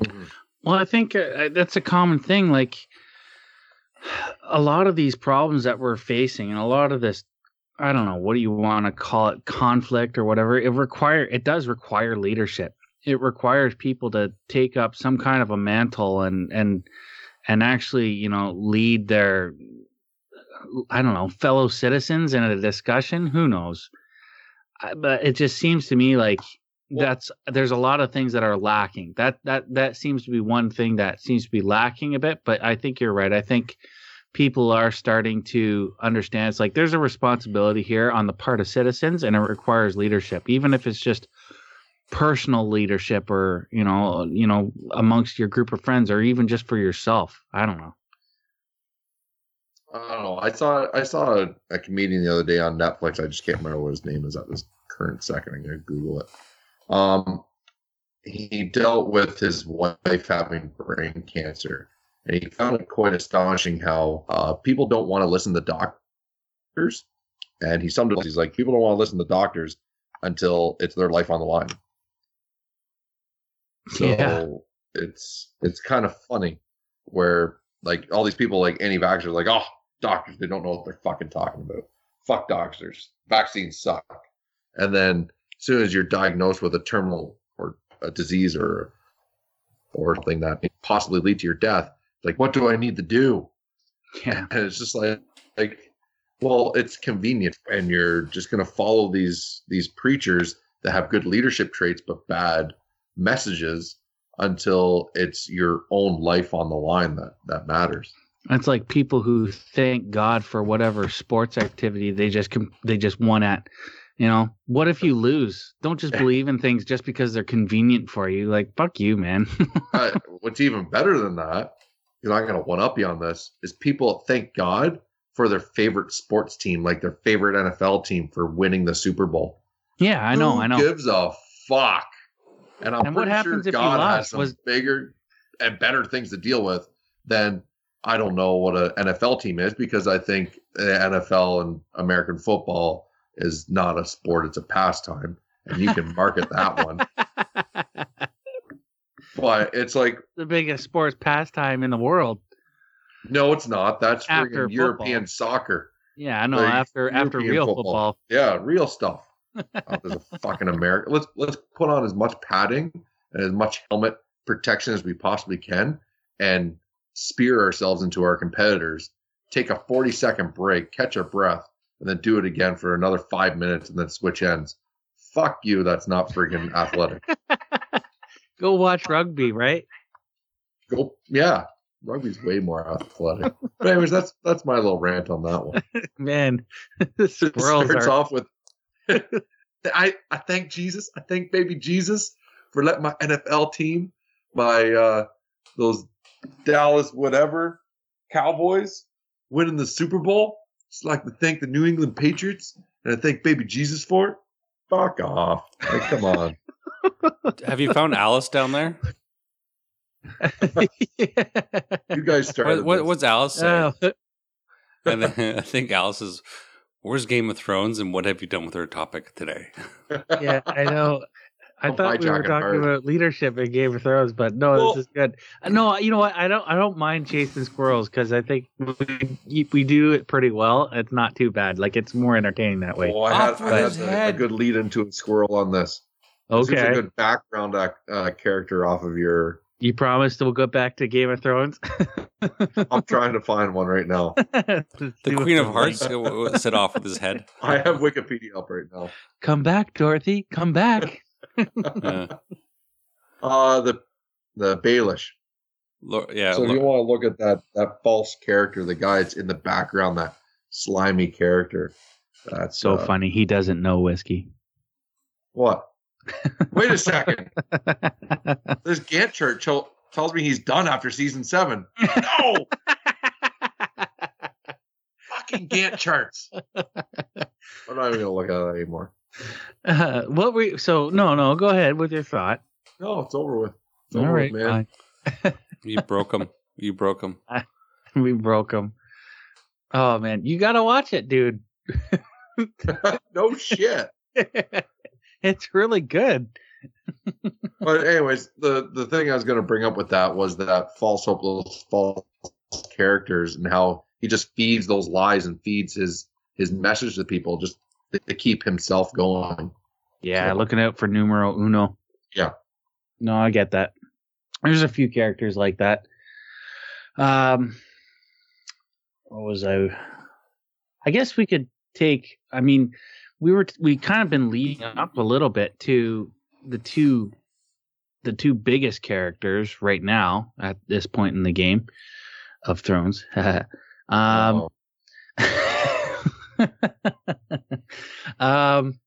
Mhm. Well, I think uh, that's a common thing. Like a lot of these problems that we're facing, and a lot of this, I don't know, what do you want to call it, conflict or whatever. It require it does require leadership. It requires people to take up some kind of a mantle and and and actually, you know, lead their, I don't know, fellow citizens in a discussion. Who knows? But it just seems to me like that's there's a lot of things that are lacking. That that that seems to be one thing that seems to be lacking a bit. But I think you're right. I think people are starting to understand it's like there's a responsibility here on the part of citizens and it requires leadership even if it's just personal leadership or you know you know amongst your group of friends or even just for yourself i don't know I don't know. I saw I saw a, a comedian the other day on Netflix. I just can't remember what his name is at this current second. I'm gonna Google it. Um, he dealt with his wife having brain cancer, and he found it quite astonishing how uh, people don't want to listen to doctors. And he summed it up. He's like, people don't want to listen to doctors until it's their life on the line. So Yeah. it's it's kind of funny where like all these people like anti-vaxxers like, oh, doctors, they don't know what they're fucking talking about. Fuck doctors. Vaccines suck. And then soon as you're diagnosed with a terminal or a disease or or something that may possibly lead to your death, like what do I need to do? yeah And it's just like like well, it's convenient and you're just gonna follow these these preachers that have good leadership traits but bad messages until it's your own life on the line that that matters. it's like people who thank god for whatever sports activity they just com- they just won at you know? What if you lose? Don't just believe in things just because they're convenient for you. Like fuck you man. [laughs] Uh, what's even better than that, you're not going to one up you on this, is people thank God for their favorite sports team, like their favorite NFL team for winning the Super Bowl. yeah i know Who i know. gives a fuck? And I'm And what pretty happens sure if you God has some Was- bigger and better things to deal with than I don't know what an NFL team is because I think the NFL and American football is not a sport; it's a pastime, and you can market that one. [laughs] But it's like the biggest sports pastime in the world No, it's not. That's After European soccer. yeah i know Like, after after real football. football Yeah, real stuff. Oh, there's a [laughs] fucking American. Let's let's put on as much padding and as much helmet protection as we possibly can, and spear ourselves into our competitors. Take a 40 second break, catch our breath, and then do it again for another five minutes, and then switch ends. Fuck you. That's not freaking athletic. [laughs] go watch rugby right Go. Yeah, rugby's way more athletic. But anyways, that's that's my little rant on that one. [laughs] man [laughs] the It squirrels starts are off with I, I thank Jesus. I thank baby Jesus for letting my NFL team, my uh those Dallas whatever Cowboys winning the Super Bowl. Just like to thank the New England Patriots and I thank baby Jesus for it. Fuck off. Like, come on. [laughs] Have you found Alice down there? [laughs] You guys started What, what, what's Alice say? Oh, [laughs] And then I think Alice is, "Where's Game of Thrones, and what have you done with her topic today?" yeah, I know. I I'm thought we were talking hard. about leadership in Game of Thrones, but no, Well- this is good. No, you know what? I don't. I don't mind chasing squirrels because I think we, we do it pretty well. It's not too bad. Like it's more entertaining that way. Oh, I had, Off I with had his a, a head. good lead into a squirrel on this. This is a okay, good background uh, uh, character off of your. you promised we'll go back to Game of Thrones. [laughs] I'm trying to find one right now. [laughs] The Queen of Hearts [laughs] w- w- set off with his head. I have Wikipedia up right now. Come back, Dorothy. Come back. Uh, [laughs] Uh the the Baelish. lo- yeah, so if lo- you want to look at that that false character, the guy that's in the background, that slimy character. That's So uh, funny. He doesn't know whiskey. What? [laughs] Wait a second. [laughs] This Gantt chart tell- tells me he's done after season seven. No. Fucking Gantt charts. I'm not even gonna look at it anymore. Uh, what we? So no, no. Go ahead with your thought. No, it's over with. It's All over right, with, man. you broke him. You broke him. [laughs] we broke him. Oh man, you gotta watch it, dude. [laughs] no shit. [laughs] it's really good. but anyways, the the thing I was going to bring up with that was that false hopeless false characters and how he just feeds those lies and feeds his his message to people just to keep himself going. Yeah, So- looking out for numero uno. Yeah. No, I get that. There's a few characters like that. Um, what was I? I guess we could take. I mean, we were we kind of been leading up a little bit to the two, the two biggest characters right now at this point in the game of Thrones. [laughs] Um, [laughs] [laughs] um,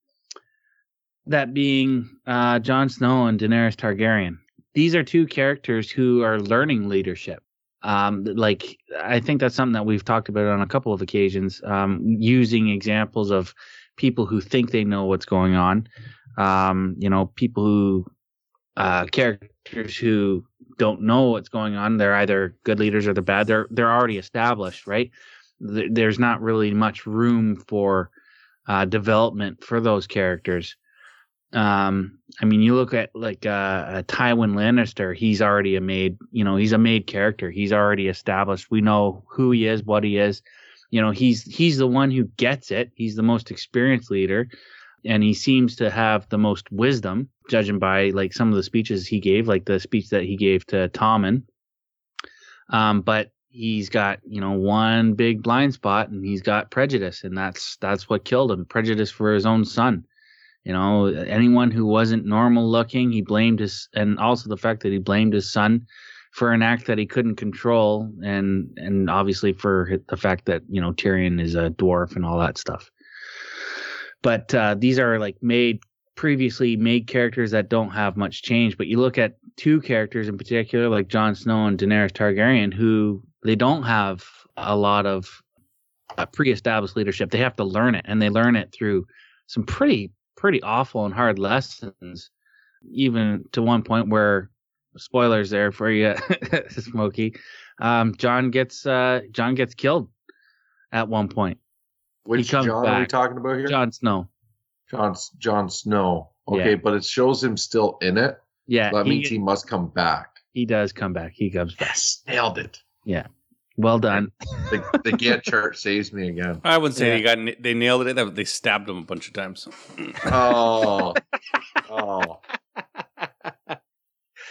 that being uh, Jon Snow and Daenerys Targaryen. These are two characters who are learning leadership. Um, like I think that's something that we've talked about on a couple of occasions, um, using examples of people who think they know what's going on. Um, you know, people who uh, characters who don't know what's going on. They're either good leaders or they're bad. They're they're already established, right? Th- There's not really much room for uh, development for those characters. Um, I mean, you look at like uh, Tywin Lannister. He's already a made, you know, he's a made character. He's already established. We know who he is, what he is. You know, he's he's the one who gets it. He's the most experienced leader, and he seems to have the most wisdom, judging by like some of the speeches he gave, like the speech that he gave to Tommen. Um, but he's got you know one big blind spot, and he's got prejudice, and that's that's what killed him. Prejudice for his own son. You know, anyone who wasn't normal looking, he blamed his, and also the fact that he blamed his son for an act that he couldn't control, and and obviously for the fact that you know Tyrion is a dwarf and all that stuff. But uh, these are like made previously made characters that don't have much change. But you look at two characters in particular, like Jon Snow and Daenerys Targaryen, who they don't have a lot of uh, pre-established leadership. They have to learn it, and they learn it through some pretty pretty awful and hard lessons, even to one point where spoilers there for you, [laughs] Smokey. Um, Jon gets uh, Jon gets killed at one point. Which John are we back. talking about here? Jon Snow. John Jon Snow. Okay, Yeah. but it shows him still in it. Yeah, That he, means he must come back. he does come back. He comes back. Yes, nailed it. Well done. The, the Gantt chart saves me again. I wouldn't say Yeah. they got they nailed it. They stabbed him a bunch of times. Oh, oh.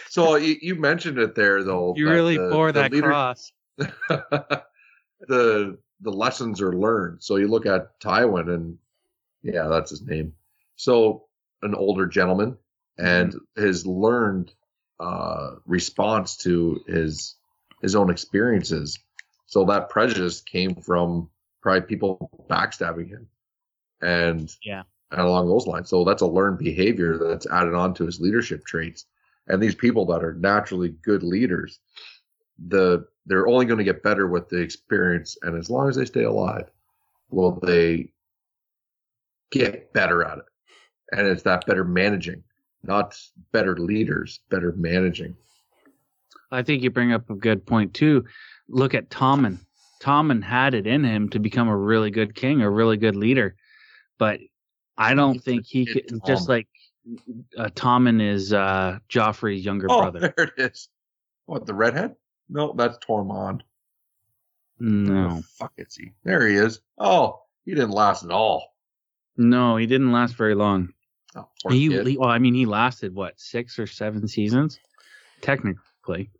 So you, you mentioned it there, though. You really the- bore the that leader- cross. [laughs] the the lessons are learned. So you look at Tywin, and yeah, that's his name. So an older gentleman, and his learned uh, response to his his own experiences. So that prejudice came from probably people backstabbing him, and Yeah. and along those lines. So that's a learned behavior that's added on to his leadership traits. And these people that are naturally good leaders, the they're only going to get better with the experience and as long as they stay alive will they get better at it and it's that better managing not better leaders better managing I think you bring up a good point too. Look at Tommen. Tommen had it in him to become a really good king, a really good leader, but I don't think he could. Just like uh, Tommen is uh, Joffrey's younger oh brother. there it is what the redhead no that's tormund No, the fuck is he there he is oh he didn't last at all no, he didn't last very long. oh, He, he- well, I mean, he lasted what six or seven seasons, technically.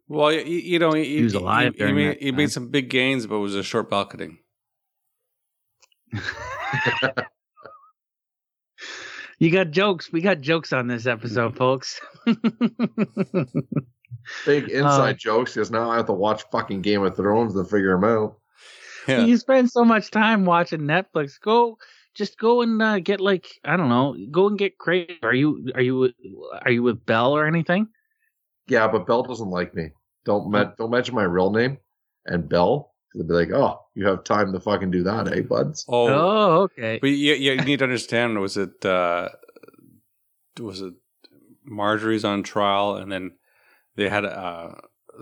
Well, you, you know, he, He was alive He, during made, he made some big gains, but it was a short balconing. [laughs] You got jokes. We got jokes on this episode, folks. [laughs] big inside Uh, jokes because now i have to watch fucking game of thrones to figure them out Yeah. You spend so much time watching Netflix. Go, just go and uh, get like I don't know. Go and get crazy. Are you are you are you with Bell or anything? Yeah, but Bell doesn't like me. Don't me- don't mention my real name and Bell. They'll be like, "Oh, you have time to fucking do that, eh, buds?" Oh, Oh, okay. but you, you need to understand. Was it uh, was it Margaery's on trial, and then they had uh,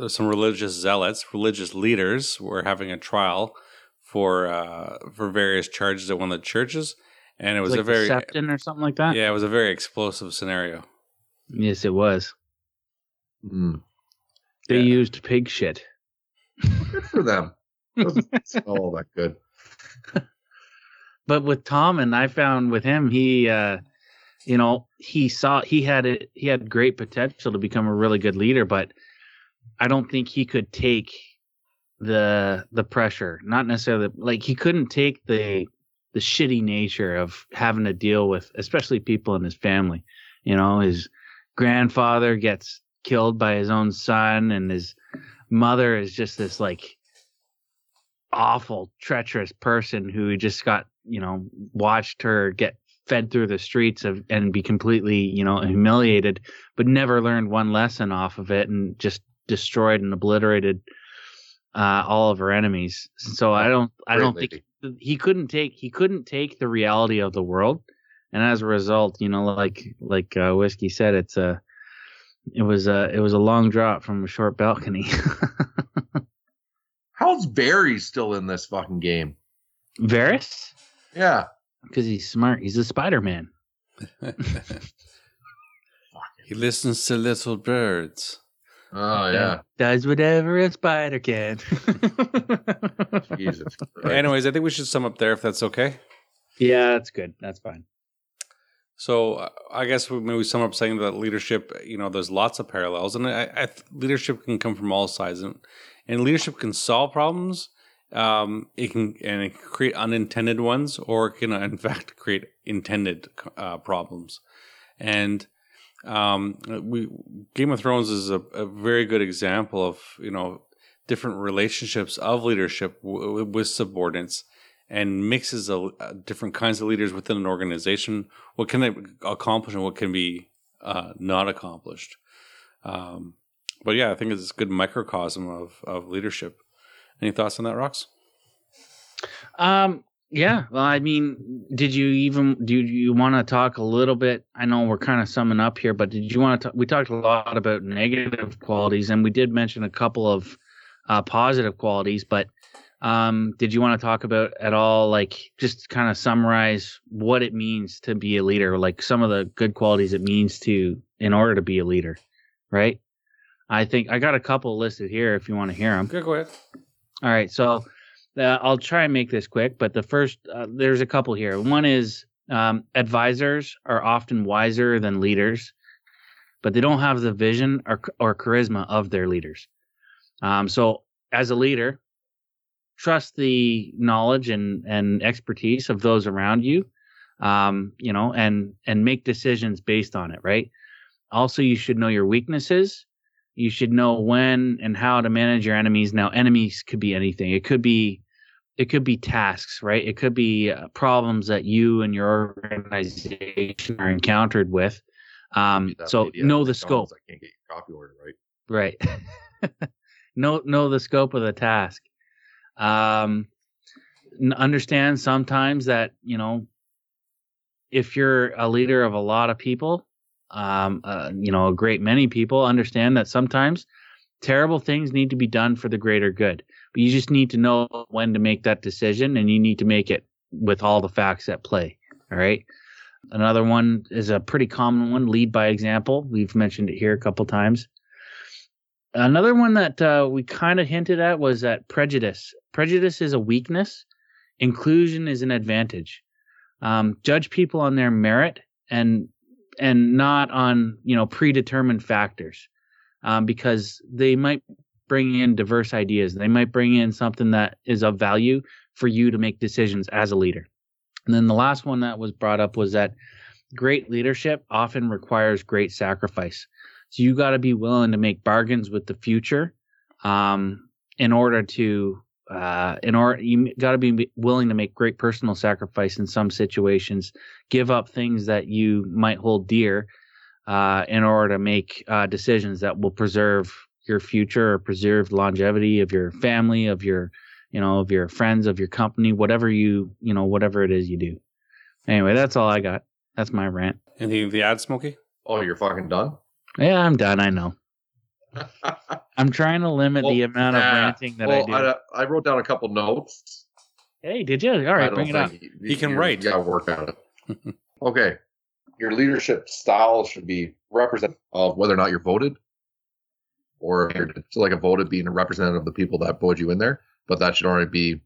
some religious zealots, religious leaders, were having a trial for uh, for various charges at one of the churches, and it was like a very Septon or something like that. yeah, it was a very explosive scenario. Yes, it was. Mm. They Yeah. used pig shit. Good for them. Doesn't [laughs] smell all that good. But with Tommen I found with him, he, uh, you know, he saw he had it. He had great potential to become a really good leader, but I don't think he could take the the pressure. Not necessarily like he couldn't take the the shitty nature of having to deal with, especially people in his family. You know, his grandfather gets killed by his own son, and his mother is just this like awful, treacherous person who just got, you know, watched her get fed through the streets of and be completely, you know, humiliated, but never learned one lesson off of it and just destroyed and obliterated uh, all of her enemies. So I don't, I don't think he couldn't take, he couldn't take the reality of the world, and as a result, you know, like like uh, whiskey said, it's a, it was a, it was a long drop from a short balcony. [laughs] How's Barry still in this fucking game? Varys, Yeah. because he's smart. He's a Spider Man. [laughs] he listens to little birds. Oh yeah. Does whatever a spider can. [laughs] Jesus. Christ. Anyways, I think we should sum up there if that's okay. yeah, that's good. That's fine. So uh, I guess we maybe sum up saying that leadership, you know, there's lots of parallels, and I, I leadership can come from all sides, and, and leadership can solve problems. Um, it can and it can create unintended ones, or it can uh, in fact create intended uh, problems. And um, we Game of Thrones is a, a very good example of you know different relationships of leadership w- with subordinates and mixes of uh, different kinds of leaders within an organization. What can they accomplish and what can be uh, not accomplished? Um, but yeah, I think it's a good microcosm of, of leadership. Any thoughts on that, Rox? Um, yeah. Well, I mean, did you even do you want to talk a little bit? I know we're kind of summing up here, but did you want to? We talked a lot about negative qualities, and we did mention a couple of uh, positive qualities. But um, did you want to talk about at all, like just kind of summarize what it means to be a leader, like some of the good qualities it means to in order to be a leader, right? I think I got a couple listed here if you want to hear them. Okay, go ahead. All right, so uh, I'll try and make this quick, but the first uh, there's a couple here. One is um, advisors are often wiser than leaders, but they don't have the vision or or charisma of their leaders. Um, so as a leader, trust the knowledge and and expertise of those around you, um, you know, and and make decisions based on it. Right. Also, you should know your weaknesses. You should know when and how to manage your enemies. Now enemies could be anything. It could be it could be tasks right? It could be uh, problems that you and your organization are encountered with. Um so know the scope. I can't get your coffee order right. right. [laughs] Know know the scope of the task um understand sometimes that you know if you're a leader of a lot of people um uh, you know a great many people understand that sometimes terrible things need to be done for the greater good. But you just need to know when to make that decision and you need to make it with all the facts at play all right? Another one is a pretty common one lead by example. We've mentioned it here a couple times. Another one that uh, we kind of hinted at was that prejudice prejudice is a weakness. Inclusion is an advantage. Um, judge people on their merit and and not on you know predetermined factors. Um, because they might bring in diverse ideas. They might bring in something that is of value for you to make decisions as a leader. And then the last one that was brought up was that great leadership often requires great sacrifice. So you got to be willing to make bargains with the future um, in order to uh, in order you got to be willing to make great personal sacrifice in some situations give up things that you might hold dear uh, in order to make uh, decisions that will preserve your future or preserve the longevity of your family of your you know of your friends of your company whatever you you know whatever it is you do anyway that's all i got that's my rant Anything the ad, Smokey? Oh, you're fucking done. yeah i'm done i know i'm trying to limit the Well, amount of nah. ranting that well, i do I, I wrote down a couple notes. hey did you all I right don't bring it up think you- He can write. You got to work on it. [laughs] okay, your leadership style should be representative of whether or not you're voted, or if you're so like a voted being a representative of the people that voted you in there. But that should already be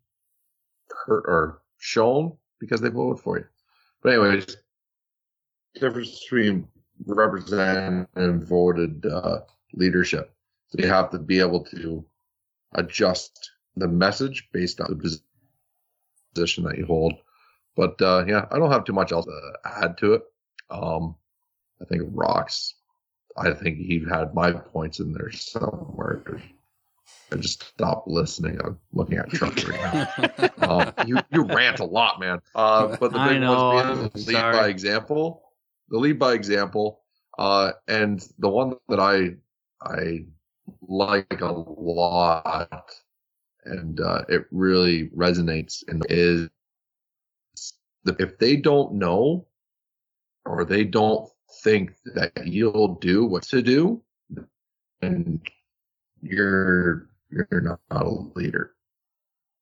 hurt or shown because they voted for you. But anyways, difference between represented and voted uh, leadership. So you have to be able to adjust the message based on the position that you hold. But uh, yeah, I don't have too much else to add to it. Um, I think rocks. I think he had my points in there somewhere. I just stopped listening. I'm looking at Trump right now. [laughs] um, you you rant a lot, man. Uh, but the I big know, one's I'm being the lead by example. The lead by example, uh, and the one that I I like a lot, and uh, it really resonates, and is that if they don't know or they don't think that you'll do what to do, and you're you're not a leader.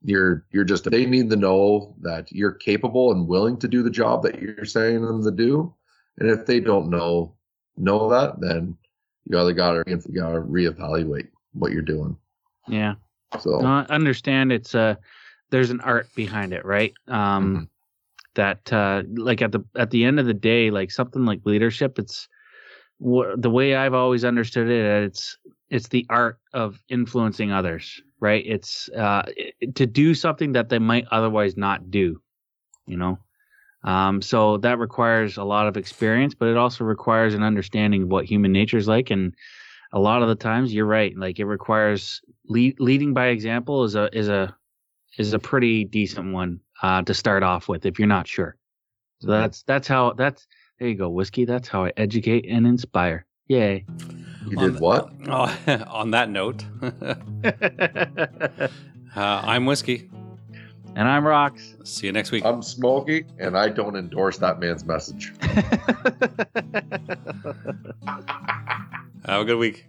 You're you're just they need to know that you're capable and willing to do the job that you're saying them to do. And if they don't know know that, then you either gotta you gotta reevaluate what you're doing. Yeah. So No, I understand it's uh there's an art behind it, right? Um that uh like at the at the end of the day, like something like leadership, it's the way I've always understood it, it's it's the art of influencing others, right? It's uh i- to do something that they might otherwise not do, you know. Um, so that requires a lot of experience, but it also requires an understanding of what human nature is like. And a lot of the times, you're right. Like it requires lead, leading by example is a is a is a pretty decent one uh, to start off with if you're not sure. So that's that's how that's there you go whiskey. That's how I educate and inspire. Yay! you On did the- what? Oh, [laughs] on that note, [laughs] [laughs] uh, I'm Whiskey. And I'm Rocks. See you next week. I'm Smokey, and I don't endorse that man's message. [laughs] Have a good week.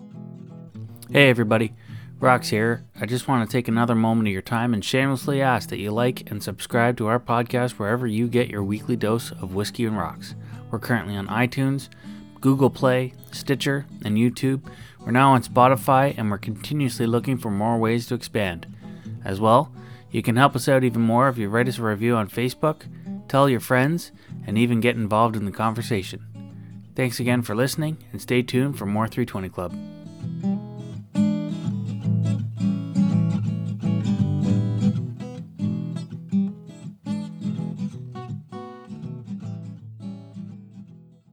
Hey everybody, Rox here. I just want to take another moment of your time and shamelessly ask that you like and subscribe to our podcast wherever you get your weekly dose of whiskey and rocks. We're currently on iTunes, Google Play, Stitcher, and YouTube. We're now on Spotify and we're continuously looking for more ways to expand. As well, you can help us out even more if you write us a review on Facebook, tell your friends, and even get involved in the conversation. Thanks again for listening and stay tuned for more 320 Club.